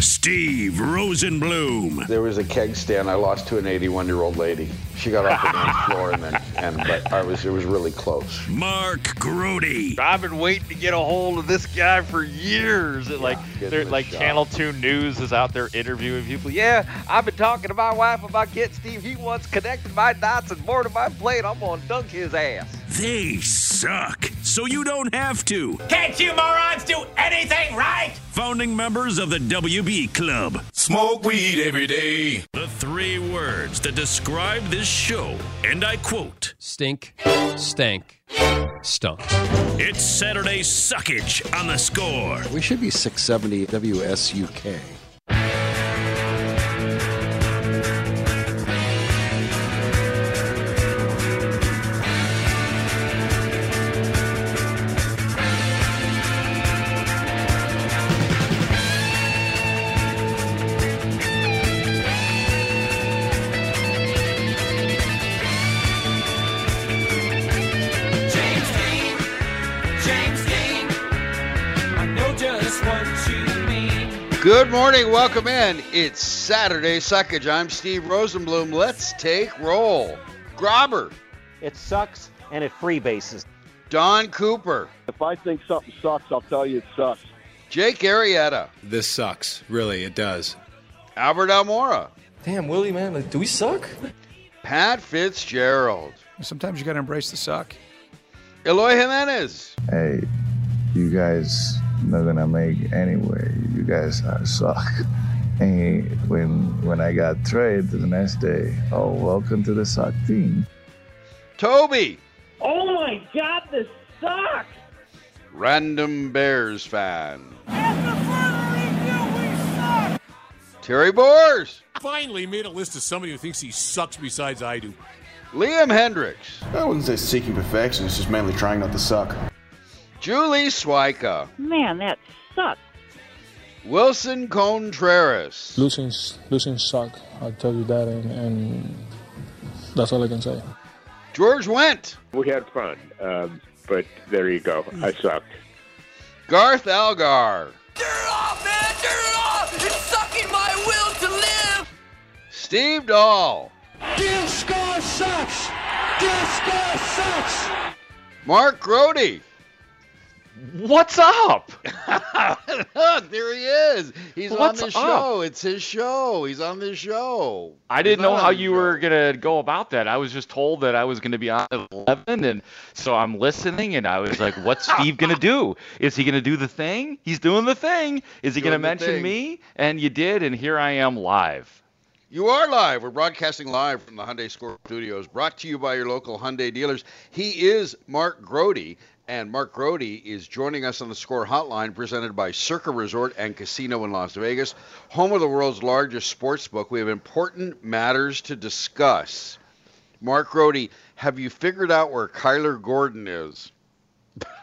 Steve Rosenbloom. There was a keg stand I lost to an 81 year old lady. She got off the dance floor and then, and but I was it was really close. Mark Grote. I've been waiting to get a hold of this guy for years. And like, they're like shot. Channel Two News is out there interviewing people. Yeah, I've been talking to my wife about getting Steve. He wants connected my dots and more to my plate. I'm gonna dunk his ass. They suck, so you don't have to. Can't you morons do anything right? Founding members of the WB Club. Smoke weed every day. The three words that describe this show, and I quote Stink, stank, stunk. It's Saturday Suckage on the score. We should be 670 WSUK. Good morning, welcome in. It's Saturday Suckage. I'm Steve Rosenbloom. Let's take roll. Grobber, It sucks and it freebases. Don Cooper, If I think something sucks, I'll tell you it sucks. Jake Arrieta, This sucks. Really, it does. Albert Almora, Damn, Willie, man, like, do we suck? Pat Fitzgerald, Sometimes you got to embrace the suck. Eloy Jimenez, Hey, you guys not gonna make anyway. You guys are suck. And when when I got traded the next day, oh welcome to the suck team. Toby, Oh my God, this sucks! Random Bears fan. Terry Boers. Finally made a list of somebody who thinks he sucks besides I do. Liam Hendriks, I wouldn't say seeking perfection, it's just mainly trying not to suck. Julie Swyka, Man, that sucks. Willson Contreras, Losing, losing suck. I'll tell you that, and, and that's all I can say. George went. We had fun, um, but there you go. I sucked. Garth Algar, Turn it off, man! Turn it off! It's sucking my will to live. Steve Dahl, Disco sucks. Disco sucks. Mark Grote. What's up? Look, there he is. He's What's on the show. It's his show. He's on the show. I didn't He's know how you show. were gonna go about that. I was just told that I was gonna be on at eleven, and so I'm listening, and I was like, "What's Steve gonna do? Is he gonna do the thing? He's doing the thing. Is he Doing gonna mention me?" And you did, and here I am live. You are live. We're broadcasting live from the Hyundai Score Studios, brought to you by your local Hyundai dealers. He is Mark Grote, and Mark Grote is joining us on the Score Hotline, presented by Circa Resort and Casino in Las Vegas, home of the world's largest sports book. We have important matters to discuss. Mark Grote, have you figured out where Kyler Gordon is?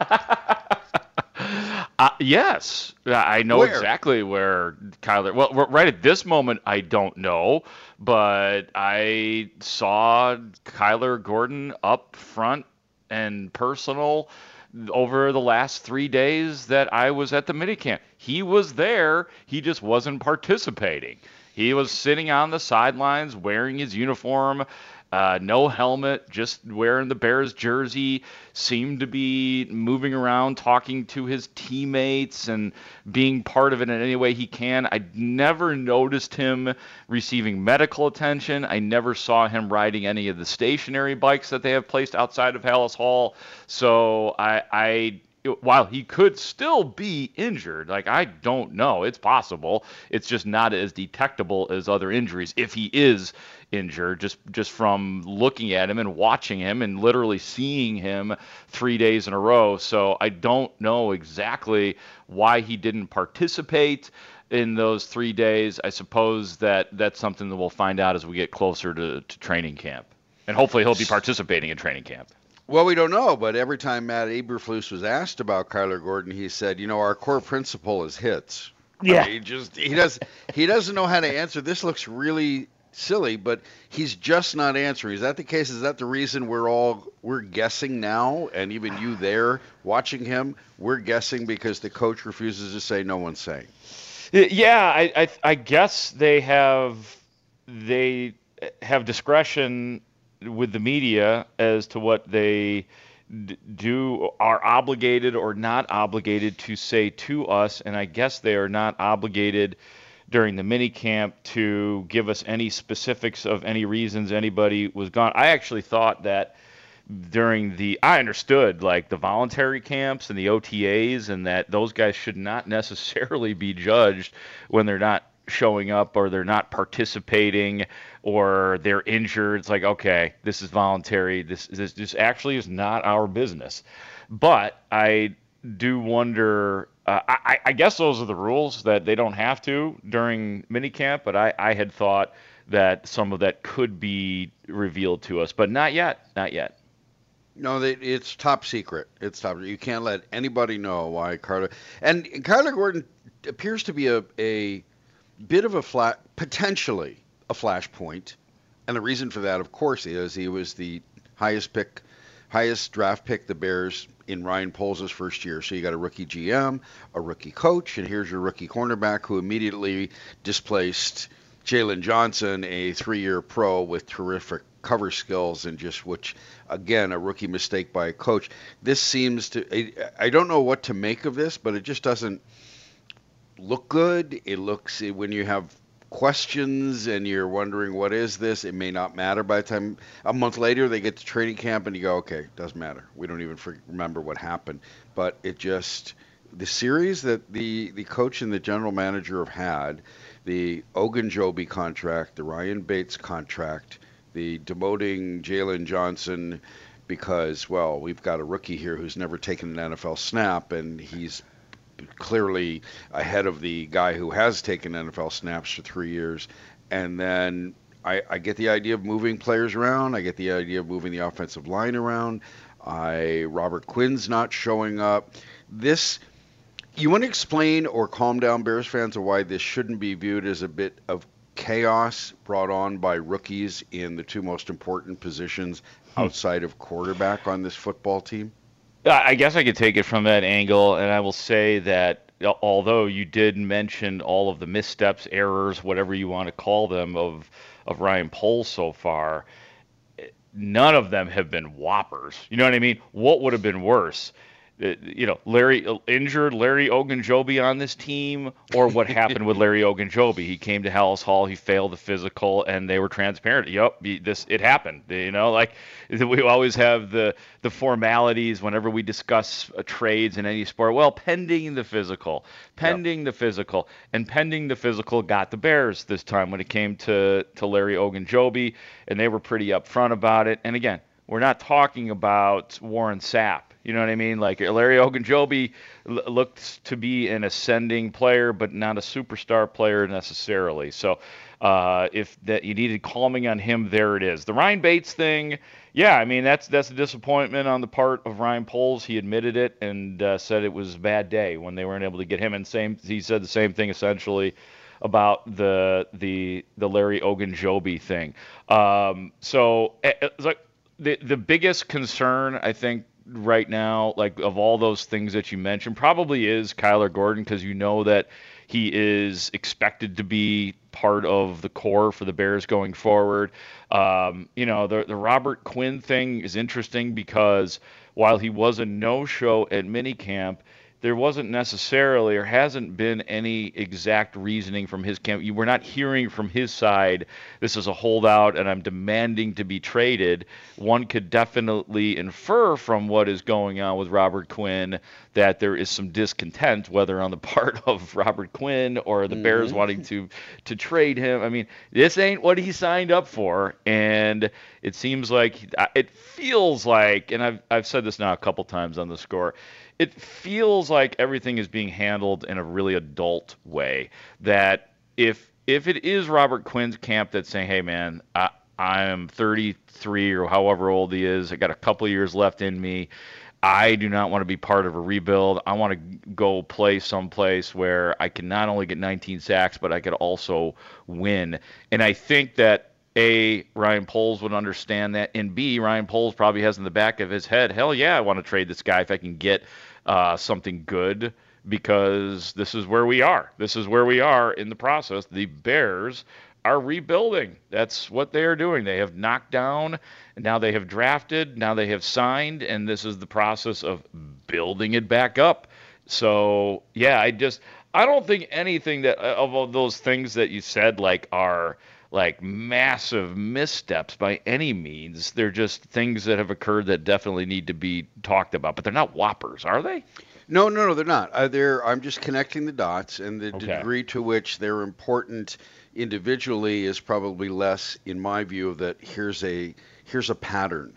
Uh, yes, I know Where? exactly where Kyler. Well, right at this moment, I don't know, but I saw Kyler Gordon up front and personal over the last three days that I was at the minicamp. He was there, he just wasn't participating. He was sitting on the sidelines wearing his uniform. Uh, no helmet, just wearing the Bears jersey. Seemed to be moving around, talking to his teammates, and being part of it in any way he can. I never noticed him receiving medical attention. I never saw him riding any of the stationary bikes that they have placed outside of Halas Hall. So I, I while he could still be injured, like I don't know, it's possible. It's just not as detectable as other injuries if he is injured just just from looking at him and watching him and literally seeing him 3 days in a row. So I don't know exactly why he didn't participate in those 3 days. I suppose that that's something that we'll find out as we get closer to, to training camp. And hopefully he'll be participating in training camp. Well, we don't know, but every time Matt Eberflus was asked about Kyler Gordon, he said, "You know, our core principle is hits." Yeah. I mean, he just he does he doesn't know how to answer. This looks really silly, but he's just not answering. Is that the case? Is that the reason we're all we're guessing now, and even you there watching him, we're guessing because the coach refuses to say. No one's saying. Uh, yeah, I, I, I guess they have they have discretion with the media as to what they do are obligated or not obligated to say to us, and I guess they are not obligated during the mini camp to give us any specifics of any reasons anybody was gone. I actually thought that during the I understood like the voluntary camps and the OTAs and that those guys should not necessarily be judged when they're not showing up or they're not participating or they're injured. It's like, okay, this is voluntary. This this, this actually is not our business. But I do wonder. Uh, I, I guess those are the rules that they don't have to during minicamp. But I, I had thought that some of that could be revealed to us, but not yet. Not yet. No, it's top secret. It's top. You can't let anybody know why Carter and Kyler Gordon appears to be a a bit of a flat, potentially a flashpoint, and the reason for that, of course, is he was the highest pick, highest draft pick the Bears in Ryan Poles' first year. So you got a rookie GM, a rookie coach, and here's your rookie cornerback who immediately displaced Jaylon Johnson, a three-year pro with terrific cover skills and just which again a rookie mistake by a coach this seems to I, I don't know what to make of this but it just doesn't look good it looks when you have questions and you're wondering what is this? It may not matter. By the time a month later they get to training camp and you go okay doesn't matter. We don't even remember what happened. But it just the series that the the coach and the general manager have had the Ogunjobi contract the Ryan Bates contract the demoting Jaylon Johnson because, well, we've got a rookie here who's never taken an NFL snap, and he's clearly ahead of the guy who has taken NFL snaps for three years. And then I, I get the idea of moving players around. I get the idea of moving the offensive line around. I Robert Quinn's not showing up. This you want to explain or calm down Bears fans of why this shouldn't be viewed as a bit of chaos brought on by rookies in the two most important positions hmm. outside of quarterback on this football team? I guess I could take it from that angle, and I will say that uh, although you did mention all of the missteps, errors, whatever you want to call them, of of Ryan Poles so far, eh, none of them have been whoppers. You know what I mean? What would have been worse? Uh, you know, Larry injured Larry Ogunjobi on this team, or what happened with Larry Ogunjobi? He came to Halas Hall, he failed the physical, and they were transparent. Yep, this it happened. You know, like we always have the the formalities whenever we discuss uh, trades in any sport. Well, pending the physical, pending yep. the physical, and pending the physical got the Bears this time when it came to to Larry Ogunjobi, and they were pretty upfront about it. And again, we're not talking about Warren Sapp you know what I mean? Like Larry Ogunjobi l- looked to be an ascending player, but not a superstar player necessarily. So uh, if that you needed calming on him, there it is. The Ryan Bates thing, yeah, I mean that's that's a disappointment on the part of Ryan Poles. He admitted it and uh, said it was a bad day when they weren't able to get him. And same, he said the same thing essentially about the the the Larry Ogunjobi thing. Um, so it's like the the biggest concern I think right now, like of all those things that you mentioned, probably is Kyler Gordon because you know that he is expected to be part of the core for the Bears going forward. Um, you know, the the Robert Quinn thing is interesting because while he was a no-show at minicamp, there wasn't necessarily or hasn't been any exact reasoning from his camp. You were not hearing from his side, this is a holdout and I'm demanding to be traded. One could definitely infer from what is going on with Robert Quinn that there is some discontent, whether on the part of Robert Quinn or the Bears Mhm. wanting to to trade him. I mean, this ain't what he signed up for, and it seems like it feels like, and I've I've said this now a couple times on the score. It feels like everything is being handled in a really adult way. That if if it is Robert Quinn's camp that's saying, "Hey, man, I, I'm 33 or however old he is. I got a couple years left in me. I do not want to be part of a rebuild. I want to go play someplace where I can not only get 19 sacks, but I could also win. And I think that A, Ryan Poles would understand that, and B, Ryan Poles probably has in the back of his head, hell yeah, I want to trade this guy if I can get uh, something good because this is where we are. This is where we are in the process. The Bears are rebuilding. That's what they are doing. They have knocked down, now they have drafted, now they have signed, and this is the process of building it back up. So, yeah, I just I don't think anything that of all those things that you said like are like massive missteps by any means. They're just things that have occurred that definitely need to be talked about, but they're not whoppers, are they? No, no, no, they're not. Uh, they're, I'm just connecting the dots, and the Okay. degree to which they're important individually is probably less, in my view, of that here's a here's a pattern,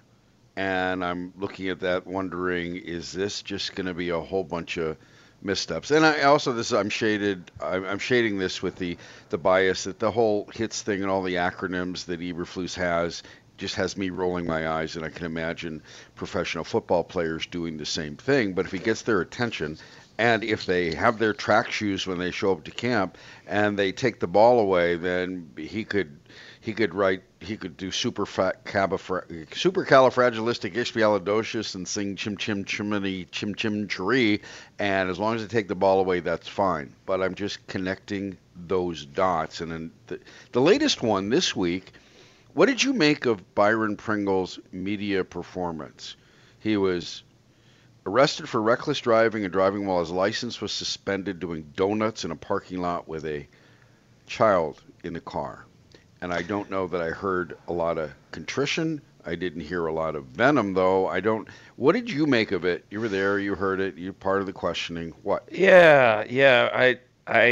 and I'm looking at that, wondering, is this just going to be a whole bunch of missteps? And I also this I'm shaded, I'm, shading this with the the bias that the whole hits thing and all the acronyms that Eberflus has just has me rolling my eyes, and I can imagine professional football players doing the same thing. But if he gets their attention, and if they have their track shoes when they show up to camp, and they take the ball away, then he could he could write he could do super fat cabafra- and sing chim chim chimney chim chim chiree, and as long as they take the ball away, that's fine. But I'm just connecting those dots, and then the, the latest one this week. What did you make of Byron Pringle's media performance? He was arrested for reckless driving and driving while his license was suspended doing donuts in a parking lot with a child in the car. And I don't know that I heard a lot of contrition. I didn't hear a lot of venom though. I don't What did you make of it? You were there, you heard it, you're part of the questioning. What? Yeah, yeah. I, I,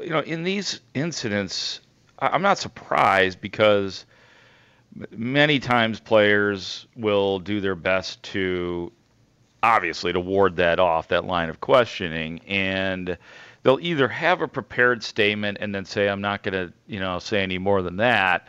you know, in these incidents, I'm not surprised because many times players will do their best to, obviously, to ward that off, that line of questioning, and they'll either have a prepared statement and then say, "I'm not going to, you know, say any more than that."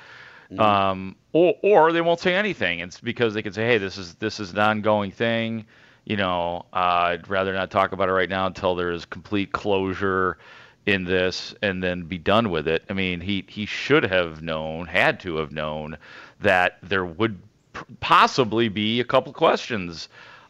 um, or or they won't say anything. It's because they can say, "Hey, this is this is an ongoing thing." You know, uh, I'd rather not talk about it right now until there is complete closure in this, and then be done with it. I mean, he he should have known, had to have known that there would possibly be a couple questions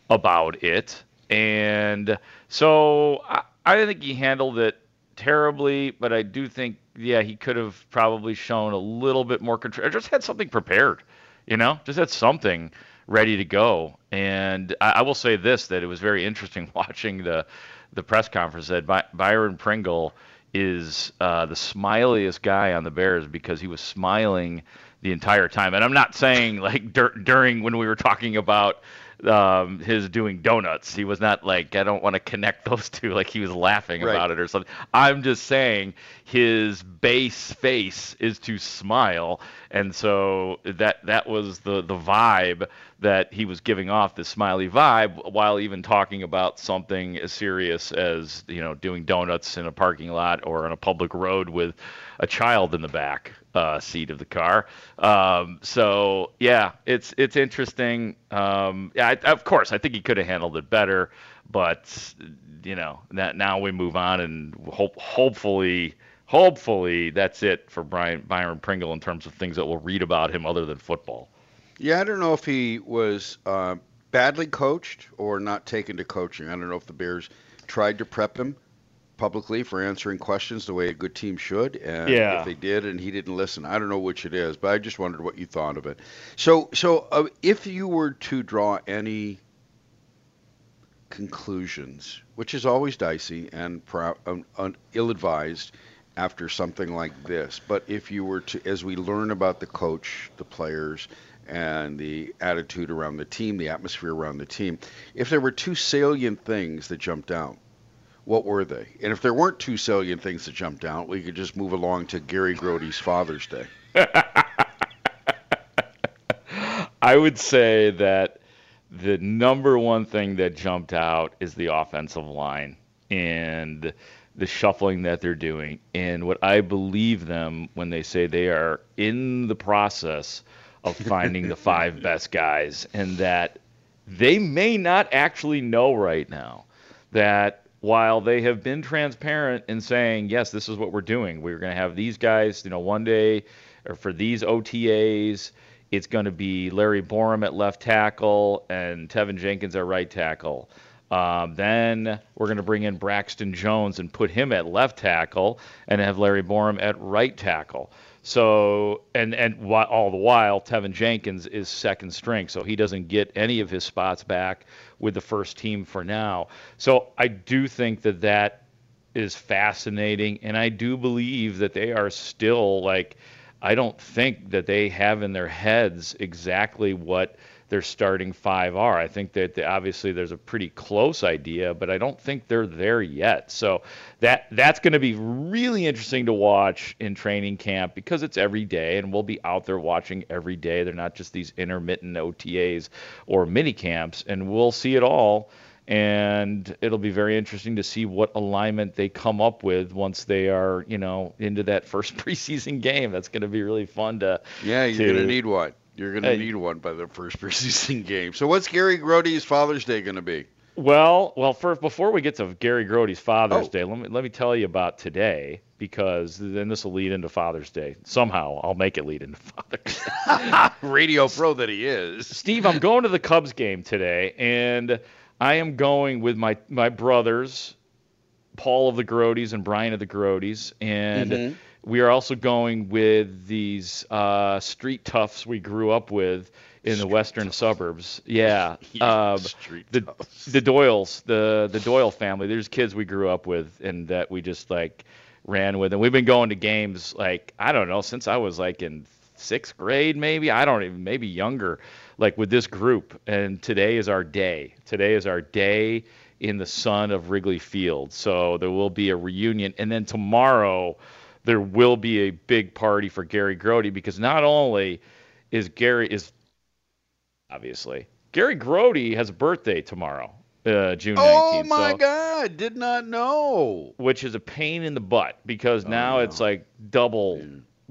about it, and so I, I think he handled it terribly, but I do think, yeah, he could have probably shown a little bit more control. Just had something prepared, you know, just had something ready to go. And I, I will say this: that it was very interesting watching the the press conference. That By, Byron Pringle is uh, the smiliest guy on the Bears because he was smiling the entire time. And I'm not saying like dur- during when we were talking about um, his doing donuts. He was not like I don't want to connect those two. Like he was laughing Right. about it or something. I'm just saying his base face is to smile, and so that that was the the vibe that he was giving off the smiley vibe while even talking about something as serious as you know doing donuts in a parking lot or on a public road with a child in the back uh, seat of the car. Um, so yeah, it's it's interesting. Um, yeah, I, of course, I think he could have handled it better, but you know, that now we move on and hope hopefully. Hopefully that's it for Brian Byron Pringle in terms of things that we'll read about him other than football. Yeah, I don't know if he was uh, badly coached or not taken to coaching. I don't know if the Bears tried to prep him publicly for answering questions the way a good team should, and Yeah. if they did and he didn't listen, I don't know which it is, but I just wondered what you thought of it. So, so uh, if you were to draw any conclusions, which is always dicey and pro- un- un- ill-advised after something like this. But if you were to, as we learn about the coach, the players, and the attitude around the team, the atmosphere around the team, if there were two salient things that jumped out, what were they? And if there weren't two salient things that jumped out, we could just move along to Gary Grote's Father's Day. I would say that the number one thing that jumped out is the offensive line and the shuffling that they're doing. And what I believe them when they say they are in the process of finding the five best guys, and that they may not actually know right now that while they have been transparent in saying, yes, this is what we're doing, we're going to have these guys, you know, one day or for these OTAs, it's going to be Larry Borom at left tackle and Teven Jenkins at right tackle. Um, then we're going to bring in Braxton Jones and put him at left tackle and have Larry Borom at right tackle. So and and all the while Teven Jenkins is second string, so he doesn't get any of his spots back with the first team for now. So I do think that that is fascinating, and I do believe that they are still like. I don't think that they have in their heads exactly what their starting five are. I think that obviously there's a pretty close idea, but I don't think they're there yet. So that that's going to be really interesting to watch in training camp because it's every day, and we'll be out there watching every day. They're not just these intermittent OTAs or mini camps, and we'll see it all and it'll be very interesting to see what alignment they come up with once they are, you know, into that first preseason game. That's going to be really fun to. Yeah, you're to- going to need one. You're going to need one by the first preseason game. So what's Gary Grote's Father's Day going to be? Well, well, first before we get to Gary Grote's Father's Oh. Day, let me let me tell you about today because then this will lead into Father's Day. Somehow I'll make it lead into Father's Day. Radio pro that he is. Steve, I'm going to the Cubs game today, and I am going with my my brothers, Paul of the Grotes and Brian of the Grotes, and Mhm. We are also going with these uh, street toughs we grew up with in the western suburbs. Yeah, um, the the Doyles, the the Doyle family. There's kids we grew up with, and that we just like ran with, and we've been going to games like I don't know since I was like in sixth grade, maybe I don't even maybe younger, like with this group. And today is our day. Today is our day in the sun of Wrigley Field. So there will be a reunion, and then tomorrow there will be a big party for Gary Grote because not only is Gary is obviously Gary Grote has a birthday tomorrow, uh, June 19th. Oh my so- God! Did not know. which is a pain in the butt because now it's like double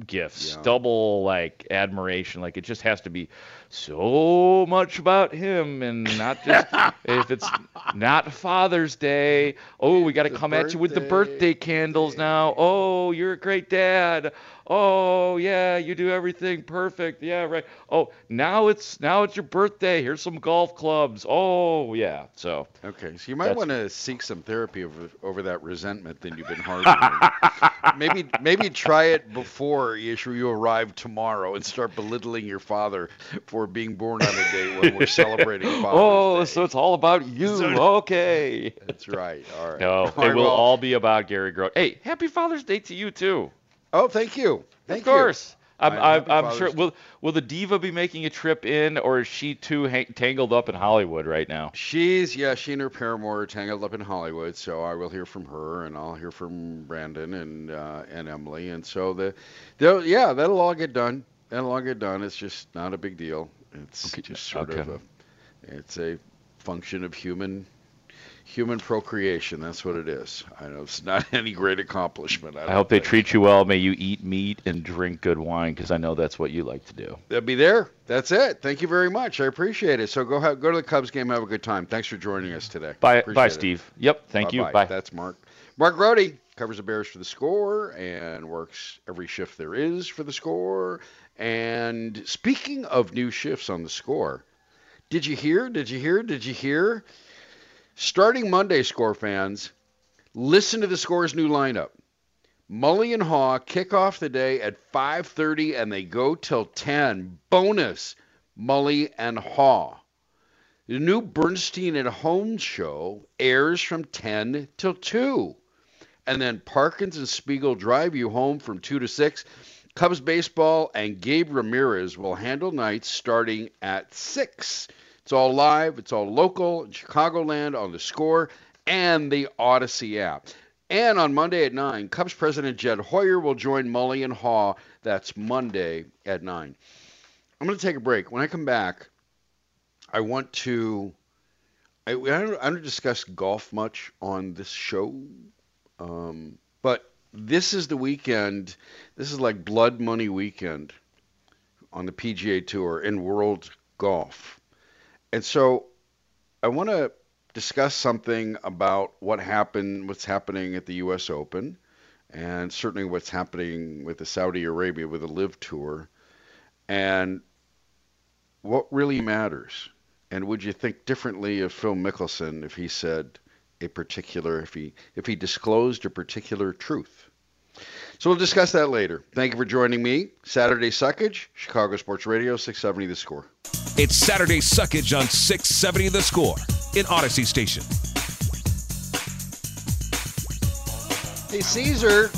gifts, double like admiration. Like it just has to be so much about him and not just if it's not Father's Day. Oh, we got to come at you with the birthday candles now. Oh, you're a great dad. Oh, yeah, you do everything perfect. Yeah, right. Oh, now it's now it's your birthday. Here's some golf clubs. Oh, yeah. So Okay, so you might want to seek some therapy over over that resentment that you've been harboring. maybe maybe try it before you you arrive tomorrow and start belittling your father for being born on a day when we're celebrating Father's oh, so it's all about you. So- okay. That's right. All right. No, All it right, will well- all be about Gary Grote. Hey, happy Father's Day to you too. Oh, thank you. Thank of course. you. I'm, I'm, I'm sure. Will Will the diva be making a trip in, or is she too hang- tangled up in Hollywood right now? She's yeah, she and her paramour are tangled up in Hollywood, so I will hear from her, and I'll hear from Brandon and uh, and Emily, and so the, they'll yeah, that'll all get done. That'll all done. It's just not a big deal. It's just sort of a, it's a function of human human procreation. That's what it is. I know it's not any great accomplishment. I, I hope they treat you well. May you eat meat and drink good wine, because I know that's what you like to do. They'll be there. That's it. Thank you very much. I appreciate it. So go ha- go to the Cubs game. Have a good time. Thanks for joining us today. Bye, Appreciate bye, it. Steve. Yep, thank you. Bye-bye. Bye. That's Mark. Mark Grote covers the Bears for the score and works every shift there is for the score. And speaking of new shifts on the score, Did you hear? Did you hear? Did you hear? Starting Monday, score fans, listen to the score's new lineup. Mully and Haugh kick off the day at 5:30 and they go till 10. Bonus, Mully and Haugh. The new Bernstein at Home show airs from 10 till 2. And then Parkins and Spiegel drive you home from 2 to 6. Cubs baseball and Gabe Ramirez will handle nights starting at 6. It's all live, it's all local Chicagoland on the score and the Audacy app. And on Monday at 9, Cubs president Jed Hoyer will join Mully and Haugh. That's Monday at 9. I'm going to take a break. When I come back, I want to. I, I, don't, I don't discuss golf much on this show, um, but this is the weekend. This is like blood money weekend on the PGA Tour in world golf. And so I want to discuss something about what happened, what's happening at the U.S. Open, and certainly what's happening with the Saudi Arabia with the LIV Tour, and what really matters. And would you think differently of Phil Mickelson if he said a particular, if he if he disclosed a particular truth? So we'll discuss that later. Thank you for joining me. Saturday Suckage, Chicago Sports Radio, 670 The Score. It's Saturday Suckage on 670 The Score in Audacy Station. Hey, Caesar,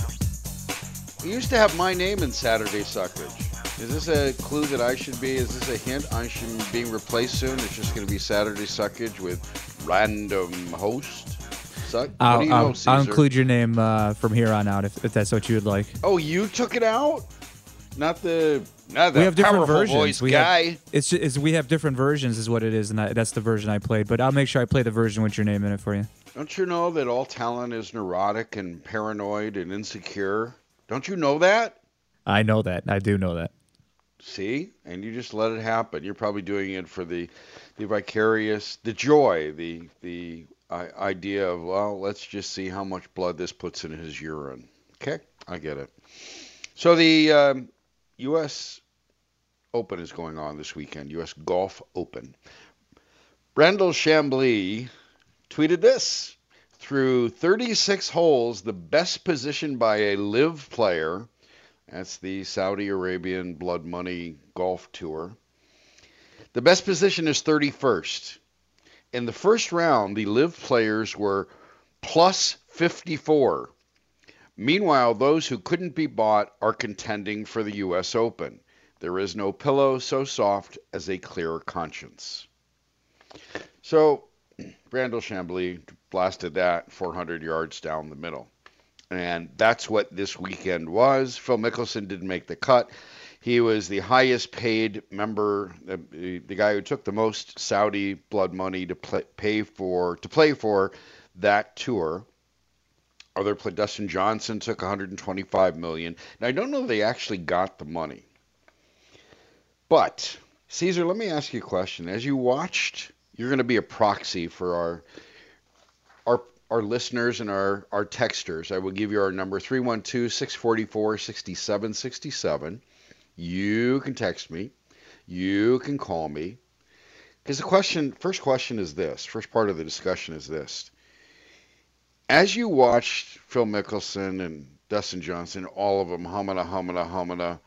we used to have my name in Saturday Suckage. Is this a clue that I should be? Is this a hint I should be being replaced soon? It's just going to be Saturday Suckage with random host. Suck? I'll, you know, I'll? I'll include your name uh, from here on out if, if that's what you would like. Oh, you took it out? Not the not we have different versions. we guy. Have, it's, ju- it's we have different versions, is what it is, and I, that's the version I played. But I'll make sure I play the version with your name in it for you. Don't you know that all talent is neurotic and paranoid and insecure? Don't you know that? I know that. I do know that. See, and you just let it happen. You're probably doing it for the, the vicarious, the joy, the the idea of well, let's just see how much blood this puts in his urine. Okay, I get it. So the um, U.S. Open is going on this weekend. U.S. Golf Open. Brandel Chamblee tweeted this: through 36 holes, the best position by a LIV player. That's the Saudi Arabian Blood Money Golf Tour. The best position is 31st. In the first round, the LIV players were plus 54. Meanwhile, those who couldn't be bought are contending for the U.S. Open. There is no pillow so soft as a clear conscience. So, Brandel Chamblee blasted that 400 yards down the middle. And that's what this weekend was. Phil Mickelson didn't make the cut. He was the highest paid member, the, the guy who took the most Saudi blood money to play, pay for to play for that tour. Other play, Dustin Johnson took 125 million. Now I don't know if they actually got the money, but Caesar, let me ask you a question. As you watched, you're going to be a proxy for our our our listeners and our our texters. I will give you our number 312-644-6767. You can text me. You can call me. Because the question, first question is this. First part of the discussion is this. As you watched Phil Mickelson and Dustin Johnson, all of them, humana, humana, humana,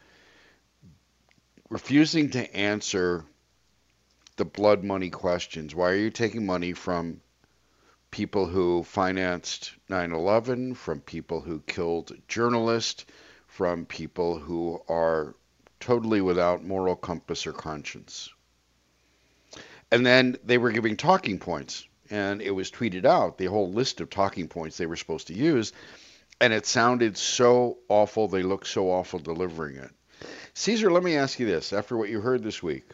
refusing to answer the blood money questions. Why are you taking money from people who financed 9 11, from people who killed journalists, from people who are totally without moral compass or conscience? And then they were giving talking points, and it was tweeted out the whole list of talking points they were supposed to use, and it sounded so awful. They looked so awful delivering it. Caesar, let me ask you this after what you heard this week.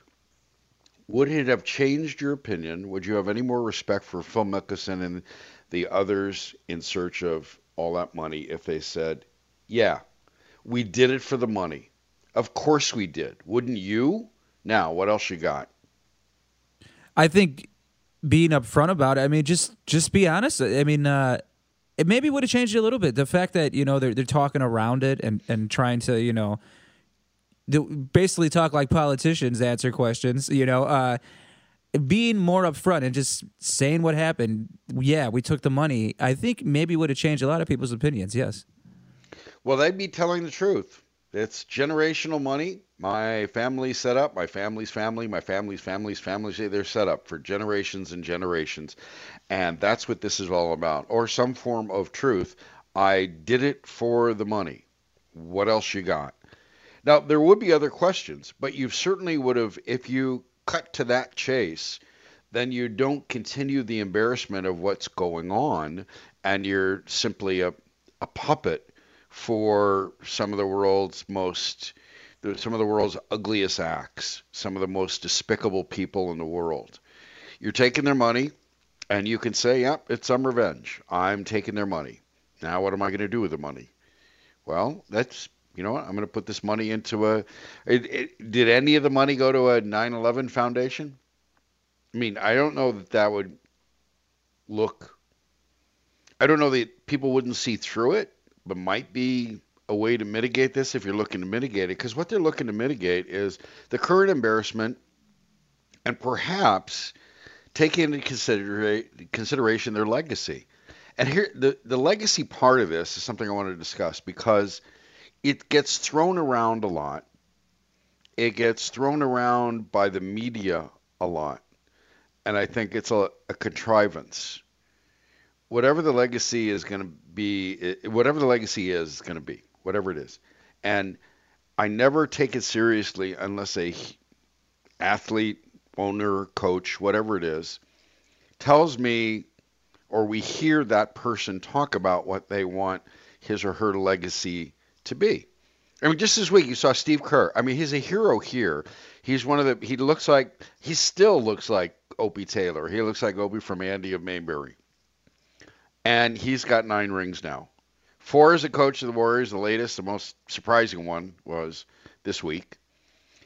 Would it have changed your opinion? Would you have any more respect for Phil Mickelson and the others in search of all that money if they said, yeah, we did it for the money? Of course we did. Wouldn't you? Now, what else you got? I think being upfront about it. I mean, just just be honest. I mean, uh, it maybe would have changed it a little bit. The fact that you know they're they're talking around it and and trying to you know basically talk like politicians, answer questions. You know, uh, being more upfront and just saying what happened, yeah, we took the money. I think maybe would have changed a lot of people's opinions. Yes. Well, they'd be telling the truth. It's generational money. My family set up, my family's family, my family's family's family, they're set up for generations and generations. And that's what this is all about. Or some form of truth. I did it for the money. What else you got? Now, there would be other questions, but you certainly would have, if you cut to that chase, then you don't continue the embarrassment of what's going on and you're simply a, a puppet for some of the world's most some of the world's ugliest acts, some of the most despicable people in the world. You're taking their money and you can say, "Yep, it's some revenge. I'm taking their money." Now what am I going to do with the money? Well, that's you know what? I'm going to put this money into a. It, it, did any of the money go to a 9/11 foundation? I mean, I don't know that that would look. I don't know that people wouldn't see through it, but might be a way to mitigate this if you're looking to mitigate it. Because what they're looking to mitigate is the current embarrassment, and perhaps taking into considera- consideration their legacy. And here, the the legacy part of this is something I want to discuss because it gets thrown around a lot. It gets thrown around by the media a lot. And I think it's a, a contrivance. Whatever the legacy is going to be, whatever the legacy is, is going to be, whatever it is. And I never take it seriously unless a athlete, owner, coach, whatever it is, tells me or we hear that person talk about what they want his or her legacy to be. I mean, just this week you saw Steve Kerr. I mean, he's a hero here. He's one of the. He looks like he still looks like Opie Taylor. He looks like Opie from Andy of Mayberry. And he's got nine rings now. Four as a coach of the Warriors. The latest, the most surprising one was this week.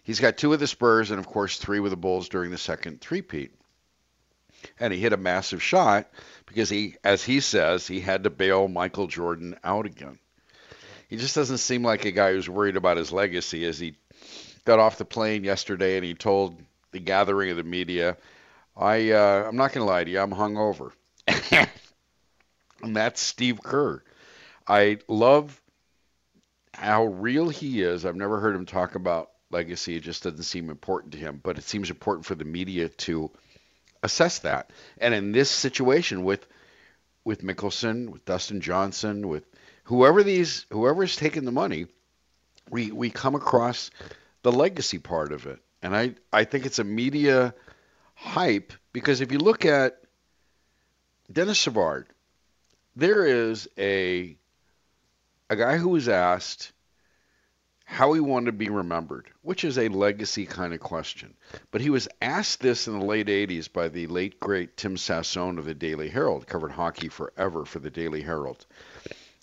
He's got two with the Spurs and of course three with the Bulls during the second three-peat. And he hit a massive shot because he, as he says, he had to bail Michael Jordan out again he just doesn't seem like a guy who's worried about his legacy as he got off the plane yesterday and he told the gathering of the media, I uh, I'm not going to lie to you, I'm hungover. and that's Steve Kerr. I love how real he is. I've never heard him talk about legacy. It just doesn't seem important to him, but it seems important for the media to assess that. And in this situation with with Mickelson, with Dustin Johnson, with whoever these whoever's taking the money, we we come across the legacy part of it. And I, I think it's a media hype because if you look at Denis Savard, there is a a guy who was asked how he wanted to be remembered, which is a legacy kind of question. But he was asked this in the late 80s by the late great Tim Sassone of the Daily Herald, covered hockey forever for the Daily Herald.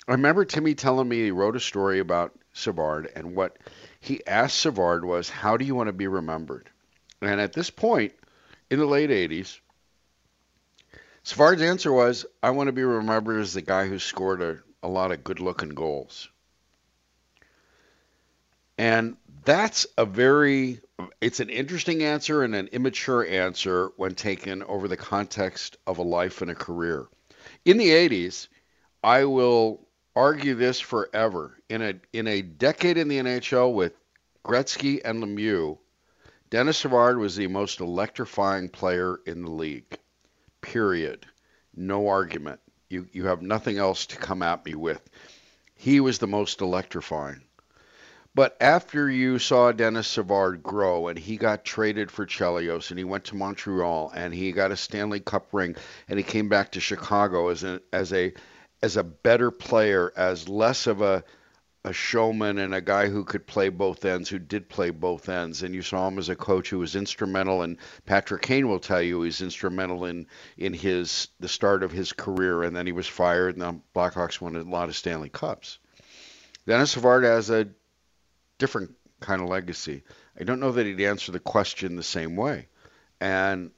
I remember Timmy telling me he wrote a story about Savard, and what he asked Savard was, How do you want to be remembered? And at this point, in the late 80s, Savard's answer was, I want to be remembered as the guy who scored a, a lot of good looking goals. And that's a very, it's an interesting answer and an immature answer when taken over the context of a life and a career. In the 80s, I will argue this forever. In a in a decade in the NHL with Gretzky and Lemieux, Denis Savard was the most electrifying player in the league. Period. No argument. You you have nothing else to come at me with. He was the most electrifying. But after you saw Denis Savard grow and he got traded for Chelios and he went to Montreal and he got a Stanley Cup ring and he came back to Chicago as a as a as a better player, as less of a a showman and a guy who could play both ends, who did play both ends. And you saw him as a coach who was instrumental. And Patrick Kane will tell you he's instrumental in in his the start of his career. And then he was fired, and the Blackhawks won a lot of Stanley Cups. Denis Savard has a different kind of legacy. I don't know that he'd answer the question the same way. And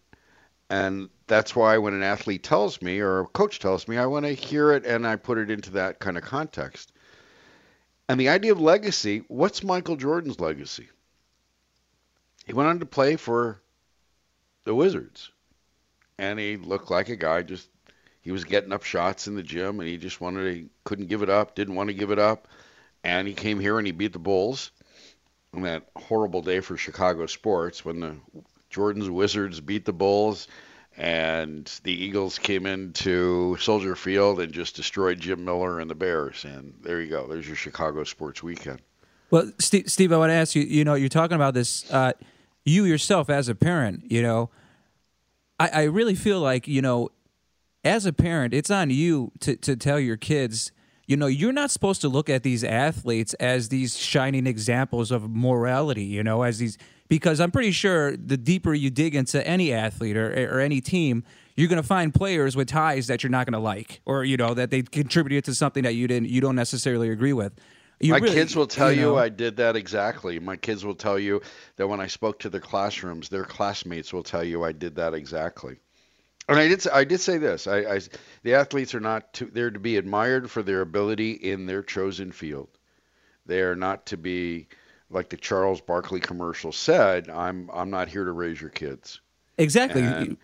and that's why when an athlete tells me or a coach tells me, I want to hear it and I put it into that kind of context. And the idea of legacy, what's Michael Jordan's legacy? He went on to play for the Wizards. And he looked like a guy just he was getting up shots in the gym and he just wanted to couldn't give it up, didn't want to give it up. And he came here and he beat the Bulls on that horrible day for Chicago sports when the Jordan's Wizards beat the Bulls and the Eagles came into Soldier Field and just destroyed Jim Miller and the Bears. And there you go. There's your Chicago sports weekend. Well, Steve, Steve, I want to ask you. You know, you're talking about this. Uh, you yourself, as a parent, you know, I, I really feel like you know, as a parent, it's on you to to tell your kids. You know, you're not supposed to look at these athletes as these shining examples of morality. You know, as these because I'm pretty sure the deeper you dig into any athlete or, or any team, you're going to find players with ties that you're not going to like, or you know that they contributed to something that you didn't, you don't necessarily agree with. You My really- kids will tell you, know- I did that exactly. My kids will tell you that when I spoke to their classrooms, their classmates will tell you I did that exactly. And I did, I did say this. I, I, the athletes are not to, they're to be admired for their ability in their chosen field. They are not to be like the Charles Barkley commercial said. I'm, I'm not here to raise your kids. Exactly. And-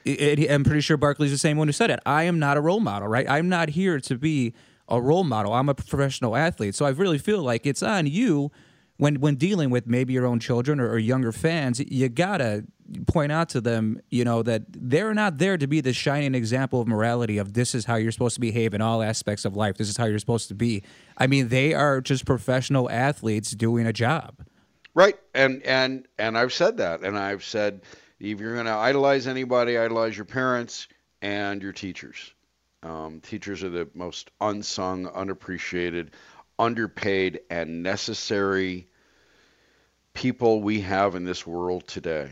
I'm pretty sure Barkley's the same one who said it. I am not a role model, right? I'm not here to be a role model. I'm a professional athlete. So I really feel like it's on you when when dealing with maybe your own children or, or younger fans. You gotta point out to them, you know, that they're not there to be the shining example of morality of this is how you're supposed to behave in all aspects of life. This is how you're supposed to be. I mean, they are just professional athletes doing a job. Right, and and and I've said that, and I've said if you're going to idolize anybody, idolize your parents and your teachers. Um, teachers are the most unsung, unappreciated, underpaid, and necessary people we have in this world today,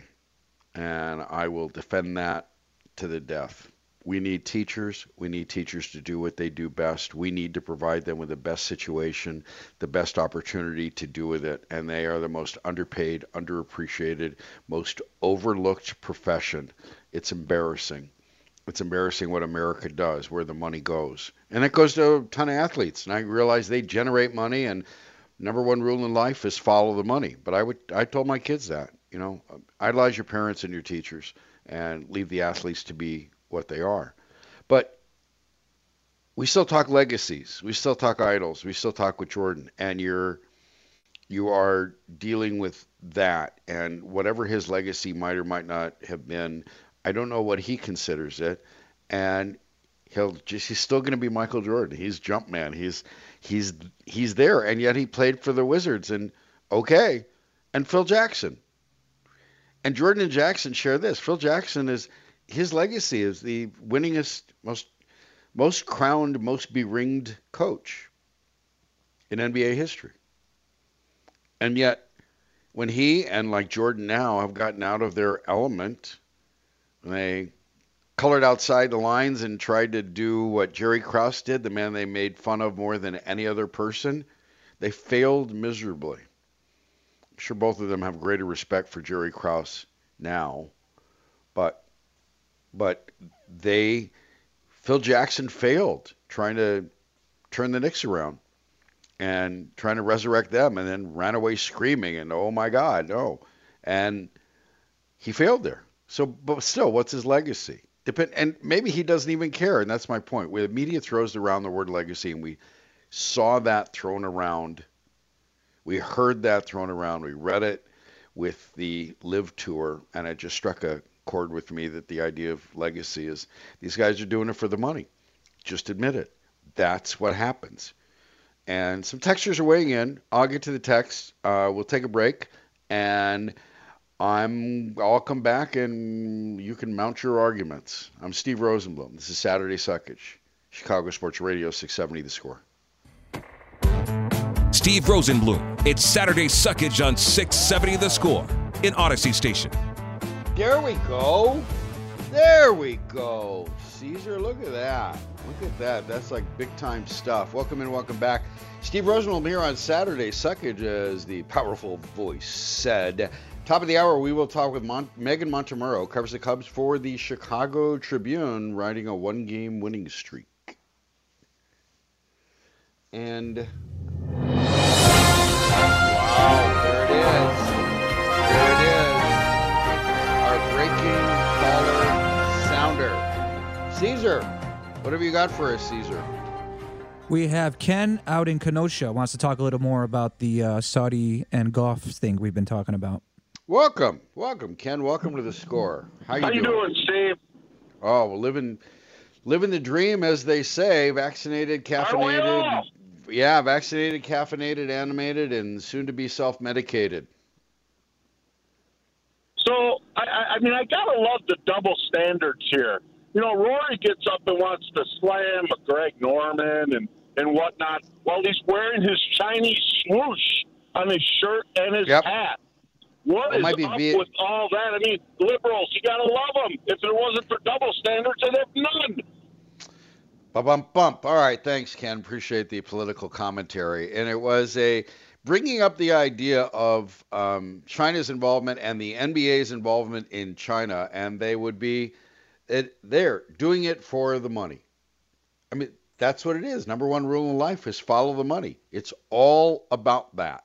and I will defend that to the death. We need teachers. We need teachers to do what they do best. We need to provide them with the best situation, the best opportunity to do with it. And they are the most underpaid, underappreciated, most overlooked profession. It's embarrassing. It's embarrassing what America does, where the money goes. And it goes to a ton of athletes. And I realize they generate money and number one rule in life is follow the money. But I would I told my kids that, you know, idolize your parents and your teachers and leave the athletes to be what they are. But we still talk legacies. We still talk idols. We still talk with Jordan and you're you are dealing with that and whatever his legacy might or might not have been, I don't know what he considers it and he'll just he's still going to be Michael Jordan. He's Jumpman. He's he's he's there and yet he played for the Wizards and okay. And Phil Jackson. And Jordan and Jackson share this. Phil Jackson is his legacy is the winningest, most most crowned, most beringed coach in NBA history. And yet, when he and like Jordan now have gotten out of their element, they colored outside the lines and tried to do what Jerry Krause did, the man they made fun of more than any other person, they failed miserably. I'm sure both of them have greater respect for Jerry Krause now, but but they Phil Jackson failed trying to turn the Knicks around and trying to resurrect them and then ran away screaming and oh my god no. And he failed there. So but still what's his legacy? Depend, and maybe he doesn't even care and that's my point. Where the media throws around the word legacy and we saw that thrown around. We heard that thrown around. We read it with the LIV Tour and it just struck a chord with me that the idea of legacy is these guys are doing it for the money just admit it that's what happens and some textures are weighing in. I'll get to the text. Uh, we'll take a break, and I'm I'll come back and you can mount your arguments. I'm Steve Rosenbloom. This is Saturday Suckage, Chicago Sports Radio 670 The Score. Steve Rosenbloom. It's Saturday Suckage on 670 The Score in Audacy Station. There we go. There we go. Caesar, look at that. Look at that. That's like big time stuff. Welcome and welcome back. Steve Rosenbloom here on Saturday. Suckage, as the powerful voice said. Top of the hour, we will talk with Mon- Meghan Montemurro, covers the Cubs for the Chicago Tribune, riding a one game winning streak. And wow, there it is. Caesar, what have you got for us, Caesar? We have Ken out in Kenosha wants to talk a little more about the uh, Saudi and golf thing we've been talking about. Welcome, welcome, Ken. Welcome to the score. How you How you doing? doing, Steve? Oh, well, living, living the dream, as they say. Vaccinated, caffeinated. Yeah, vaccinated, caffeinated, animated, and soon to be self-medicated. So, I, I I mean, I gotta love the double standards here. You know, Rory gets up and wants to slam a Greg Norman and and whatnot while he's wearing his Chinese swoosh on his shirt and his Yep. hat. What It is might be up Viet- with all that? I mean, liberals, you gotta love them. If it wasn't for double standards, they'd have none. Bump, bump, bump. All right, thanks, Ken. Appreciate the political commentary. And it was a bringing up the idea of um, China's involvement and the NBA's involvement in China, and they would be it, they're doing it for the money. I mean, that's what it is. Number one rule in life is follow the money. It's all about that.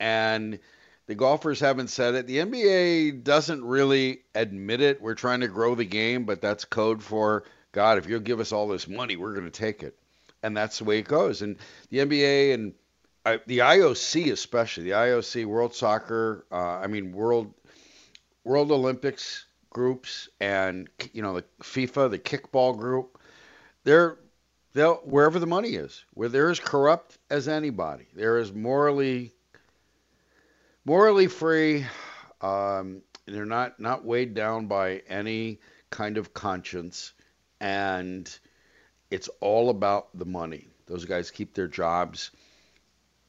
And the golfers haven't said it. The NBA doesn't really admit it. We're trying to grow the game, but that's code for God, if you'll give us all this money, we're going to take it. And that's the way it goes. And the NBA and uh, the IOC, especially the IOC, World Soccer, uh, I mean World World Olympics groups, and you know the FIFA, the kickball group, they're they'll wherever the money is, where they're as corrupt as anybody. They're as morally morally free. Um, they're not not weighed down by any kind of conscience, and it's all about the money. Those guys keep their jobs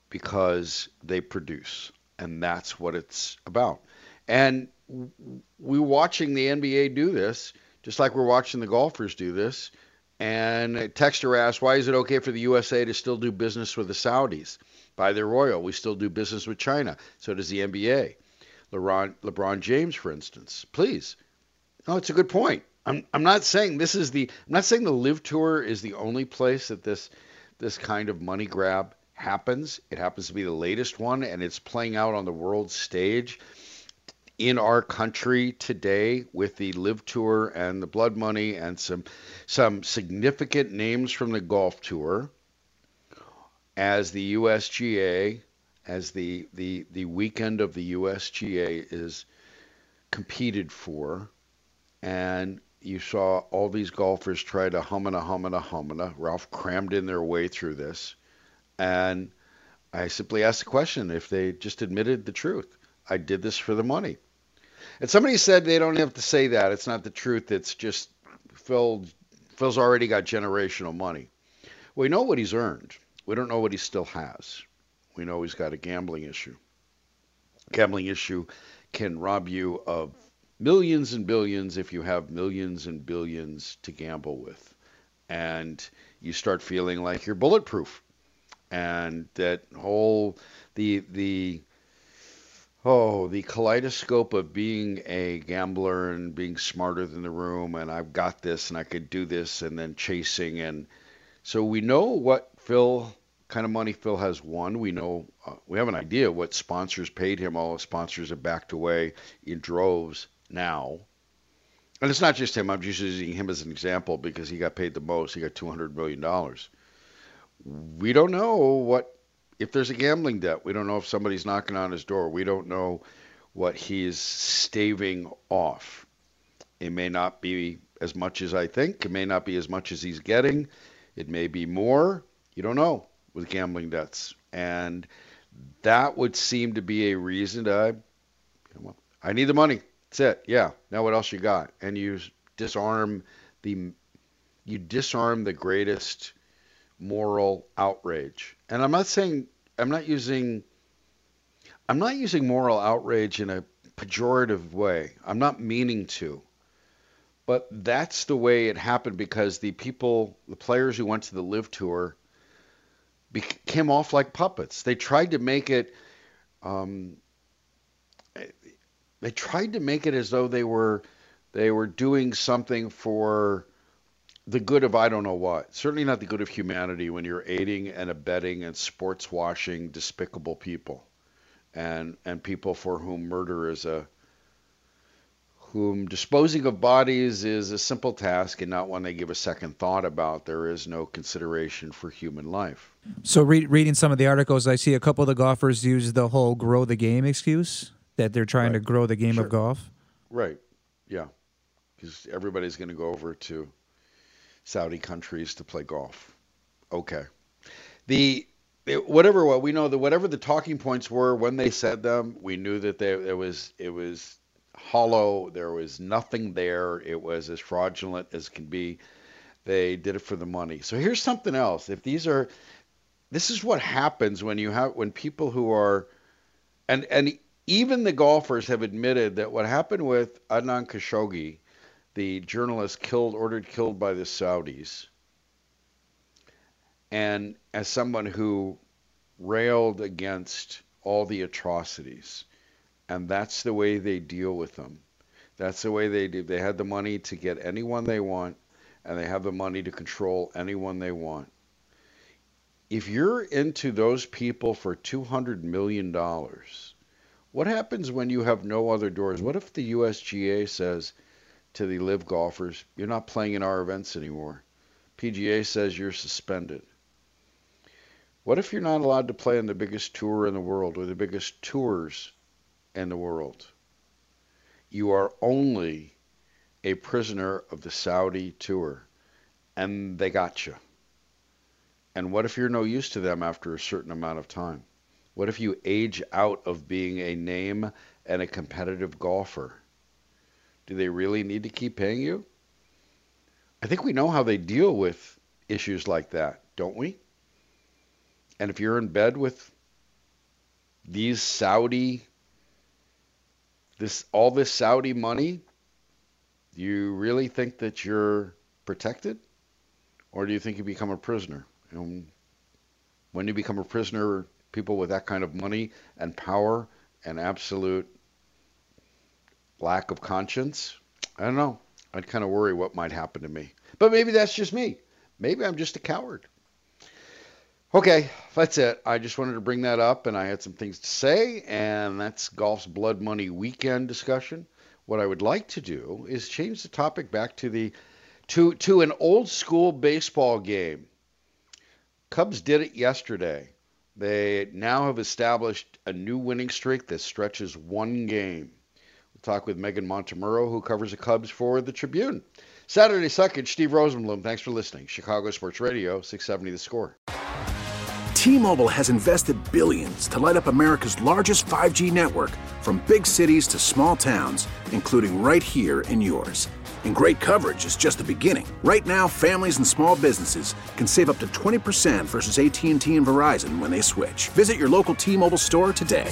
because they produce, and that's what it's about. And we're watching the NBA do this, just like we're watching the golfers do this. And a texter asked, why is it okay for the USA to still do business with the Saudis? By their royal, We still do business with China. So does the NBA. LeBron, LeBron James, for instance. Please. No, it's a good point. I'm, I'm not saying this is the I'm not saying the LIV Tour is the only place that this this kind of money grab happens. It happens to be the latest one and it's playing out on the world stage in our country today with the LIV Tour and the blood money and some some significant names from the golf tour as the USGA as the the the weekend of the USGA is competed for. And you saw all these golfers try to humana humana humana Ralph crammed in their way through this. And I simply asked the question if they just admitted the truth. I did this for the money and somebody said they don't have to say that. It's not the truth. It's just Phil. Phil's already got generational money. We know what he's earned. We don't know what he still has. We know he's got a gambling issue. Gambling issue can rob you of millions and billions if you have millions and billions to gamble with. And you start feeling like you're bulletproof. And that whole the the oh, the kaleidoscope of being a gambler and being smarter than the room, and I've got this and I could do this, and then chasing. And so we know what Phil kind of money Phil has won. We know uh, we have an idea what sponsors paid him. All the sponsors have backed away in droves now. And it's not just him. I'm just using him as an example because he got paid the most. He got $200 million. We don't know what if there's a gambling debt, we don't know if somebody's knocking on his door. We don't know what he's staving off. It may not be as much as I think. It may not be as much as he's getting. It may be more. You don't know with gambling debts. And that would seem to be a reason to, well, I need the money. That's it. Yeah. Now what else you got? And you disarm the, you disarm the greatest moral outrage. And I'm not saying I'm not using I'm not using moral outrage in a pejorative way. I'm not meaning to. But that's the way it happened because the people, the players who went to the LIV Tour came off like puppets. They tried to make it um, they tried to make it as though they were they were doing something for the good of I don't know what. Certainly not the good of humanity when you're aiding and abetting and sports washing despicable people and and people for whom murder is a whom disposing of bodies is a simple task and not one they give a second thought about. There is no consideration for human life. So, re- reading some of the articles, I see a couple of the golfers use the whole "grow the game" excuse that they're trying to grow the game of golf. Right. Yeah. Because everybody's going to go over to Saudi countries to play golf. Okay. The whatever what we know that whatever the talking points were when they said them, we knew that they, it was it was hollow. There was nothing there. It was as fraudulent as can be. They did it for the money. So here's something else. If these are this is what happens when you have when people who are and and even the golfers have admitted that what happened with Adnan Khashoggi, the journalist killed ordered killed by the Saudis, and as someone who railed against all the atrocities, and that's the way they deal with them. That's the way they do. They had the money to get anyone they want, and they have the money to control anyone they want. If you're into those people for $200 million, what happens when you have no other doors? What if the USGA says to the LIV golfers, you're not playing in our events anymore? PGA says you're suspended. What if you're not allowed to play in the biggest tour in the world or the biggest tours in the world? You are only a prisoner of the Saudi tour, and they got you. And what if you're no use to them after a certain amount of time? What if you age out of being a name and a competitive golfer? Do they really need to keep paying you? I think we know how they deal with issues like that, don't we? And if you're in bed with these Saudi this all this Saudi money, do you really think that you're protected? Or do you think you become a prisoner? Know, when you become a prisoner, people with that kind of money and power and absolute lack of conscience, I don't know. I'd kind of worry what might happen to me. But maybe that's just me. Maybe I'm just a coward. Okay, that's it. I just wanted to bring that up, and I had some things to say, and that's golf's blood money weekend discussion. What I would like to do is change the topic back to the to to an old school baseball game. Cubs did it yesterday. They now have established a new winning streak that stretches one game. Talk with Meghan Montemurro, who covers the Cubs for the Tribune. Saturday Suckage, Steve Rosenbloom. Thanks for listening. Chicago Sports Radio, 670 The Score. T-Mobile has invested billions to light up America's largest 5G network from big cities to small towns, including right here in yours. And great coverage is just the beginning. Right now, families and small businesses can save up to 20% versus AT&T and Verizon when they switch. Visit your local T-Mobile store today.